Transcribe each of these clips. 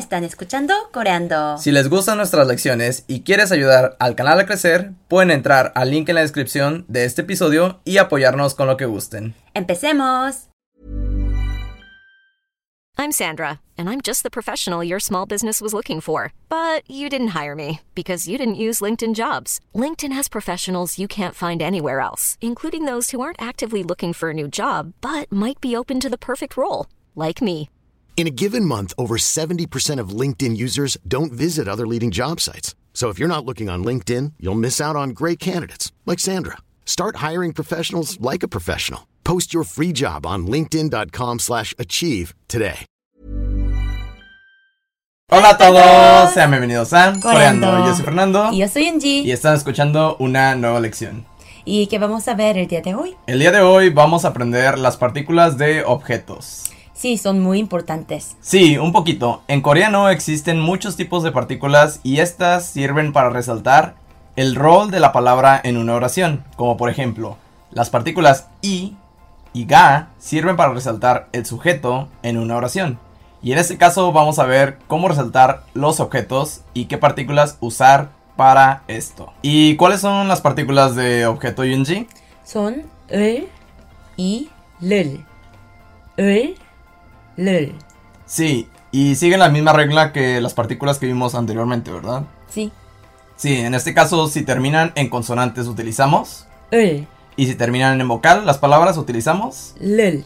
están escuchando Coreando. Si les gustan nuestras lecciones y quieres ayudar al canal a crecer, pueden entrar al link en la descripción de este episodio y apoyarnos con lo que gusten. ¡Empecemos! I'm Sandra, and I'm just the professional your small business was looking for. But you didn't hire me because you didn't use LinkedIn jobs. LinkedIn has professionals you can't find anywhere else, including those who aren't actively looking for a new job but might be open to the perfect role, like me. In a given month, over 70% of LinkedIn users don't visit other leading job sites. So if you're not looking on LinkedIn, you'll miss out on great candidates like Sandra. Start hiring professionals like a professional. Post your free job on linkedin.com/achieve slash achieve today. Hola a todos, sean bienvenidos a Coreando. Coreando. Yo soy Fernando Y yo soy Angie. y están escuchando una nueva lección. ¿Y qué vamos a ver el día de hoy? El día de hoy vamos a aprender las partículas de objetos sí son muy importantes. Sí, un poquito. En coreano existen muchos tipos de partículas y estas sirven para resaltar el rol de la palabra en una oración, como por ejemplo, las partículas i y ga sirven para resaltar el sujeto en una oración. Y en este caso vamos a ver cómo resaltar los objetos y qué partículas usar para esto. ¿Y cuáles son las partículas de objeto yunji? Son el y lel. El Sí, y siguen la misma regla que las partículas que vimos anteriormente, ¿verdad? Sí. Sí, en este caso, si terminan en consonantes, utilizamos. UL. Y si terminan en vocal, las palabras utilizamos. LOL.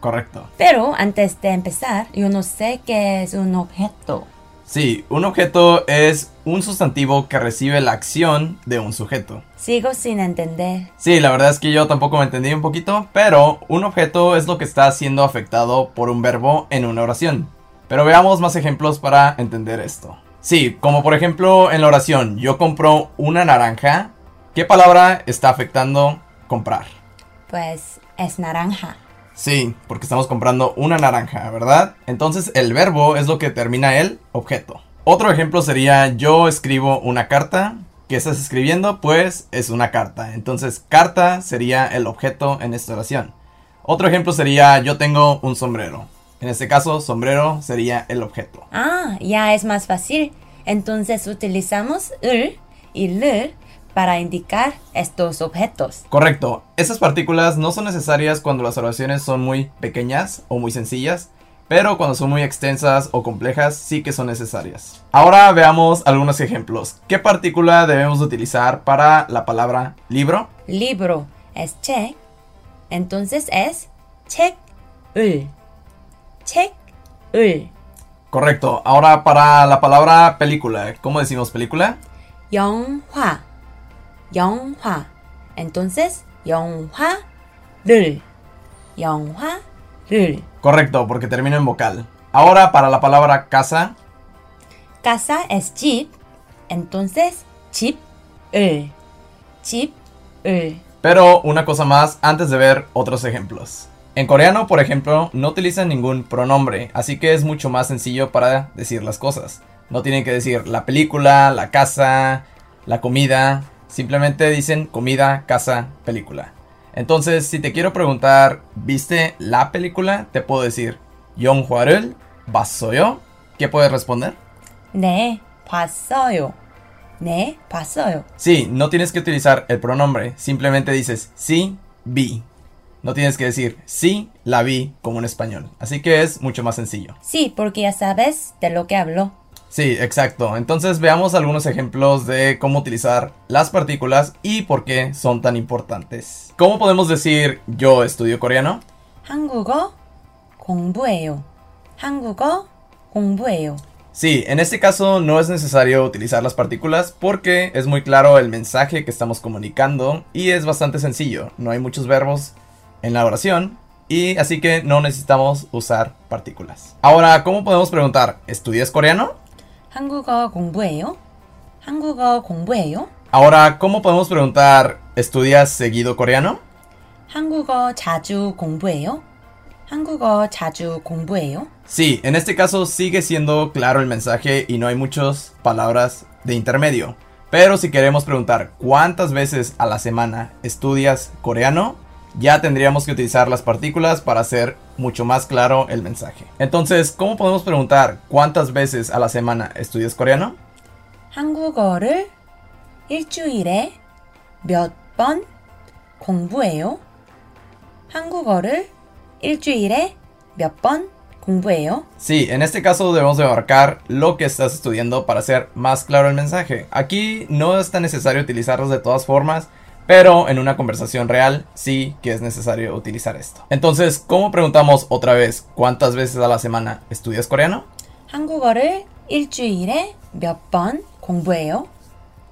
Correcto. Pero antes de empezar, yo no sé qué es un objeto. Sí, un objeto es un sustantivo que recibe la acción de un sujeto. Sigo sin entender. Sí, la verdad es que yo tampoco me entendí un poquito, pero un objeto es lo que está siendo afectado por un verbo en una oración. Pero veamos más ejemplos para entender esto. Sí, como por ejemplo en la oración, yo compro una naranja, ¿qué palabra está afectando comprar? Pues es naranja. Sí, porque estamos comprando una naranja, ¿verdad? Entonces el verbo es lo que determina el objeto. Otro ejemplo sería yo escribo una carta. ¿Qué estás escribiendo? Pues es una carta. Entonces carta sería el objeto en esta oración. Otro ejemplo sería yo tengo un sombrero. En este caso, sombrero sería el objeto. Ah, ya es más fácil. Entonces utilizamos 을 y 를 para indicar estos objetos. Correcto. Esas partículas no son necesarias cuando las oraciones son muy pequeñas o muy sencillas, pero cuando son muy extensas o complejas sí que son necesarias. Ahora veamos algunos ejemplos. ¿Qué partícula debemos utilizar para la palabra libro? Libro es check, entonces es check ul. Check ul. Correcto. Ahora para la palabra película, ¿cómo decimos película? 영화 영화. Entonces 영화를. 영화를. Correcto, porque termina en vocal. Ahora para la palabra casa, casa es 집. Entonces 집을. 집을. pero una cosa más antes de ver otros ejemplos. En coreano, por ejemplo, no utilizan ningún pronombre, así que es mucho más sencillo para decir las cosas. No tienen que decir la película, la casa, la comida, Simplemente dicen comida, casa, película. Entonces, si te quiero preguntar, ¿viste la película? Te puedo decir, Young Hwarul, ¿basoyo? ¿Qué puedes responder? Ne, pasoyo. Ne, pasoyo. Sí, no tienes que utilizar el pronombre, simplemente dices, sí, vi. No tienes que decir, sí, la vi, como en español. Así que es mucho más sencillo. Sí, porque ya sabes de lo que hablo. Sí, exacto. Entonces veamos algunos ejemplos de cómo utilizar las partículas y por qué son tan importantes. ¿Cómo podemos decir yo estudio coreano? 한국어 공부해요. 한국어 공부해요. Sí, en este caso no es necesario utilizar las partículas porque es muy claro el mensaje que estamos comunicando y es bastante sencillo. No hay muchos verbos en la oración y así que no necesitamos usar partículas. Ahora, ¿cómo podemos preguntar? ¿Estudias coreano? 한국어 공부해요? 한국어 공부해요? Ahora, ¿cómo podemos preguntar? ¿Estudias seguido coreano? 한국어 자주 공부해요? 한국어 자주 공부해요? Sí, en este caso sigue siendo claro el mensaje y no hay muchas palabras de intermedio. Pero si queremos preguntar cuántas veces a la semana estudias coreano, ya tendríamos que utilizar las partículas para hacer mucho más claro el mensaje. Entonces, ¿cómo podemos preguntar cuántas veces a la semana estudias coreano? 한국어를 일주일에 몇 번 공부해요? 한국어를 일주일에 몇 번 공부해요? Sí, en este caso debemos de abarcar lo que estás estudiando para hacer más claro el mensaje. Aquí no es tan necesario utilizarlos de todas formas, pero en una conversación real sí que es necesario utilizar esto. Entonces, ¿cómo preguntamos otra vez cuántas veces a la semana estudias coreano? 한국어를 일주일에 몇 번 공부해요?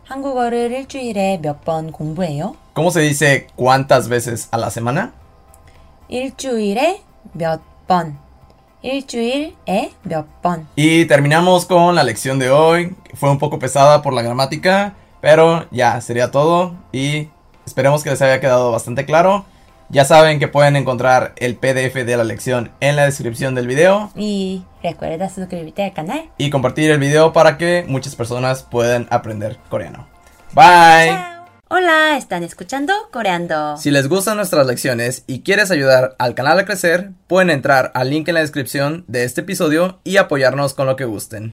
한국어를 일주일에 몇 번 공부해요? ¿Cómo se dice cuántas veces a la semana? 일주일에 몇 번. 일주일에 몇 번. Y terminamos con la lección de hoy. Fue un poco pesada por la gramática, pero ya sería todo y esperemos que les haya quedado bastante claro. Ya saben que pueden encontrar el PDF de la lección en la descripción del video Y recuerda suscribirte al canal. y compartir el video para que muchas personas puedan aprender coreano. Bye. Chao. Hola, están escuchando Coreando. Si les gustan nuestras lecciones y quieres ayudar al canal a crecer, pueden entrar al link en la descripción de este episodio y apoyarnos con lo que gusten.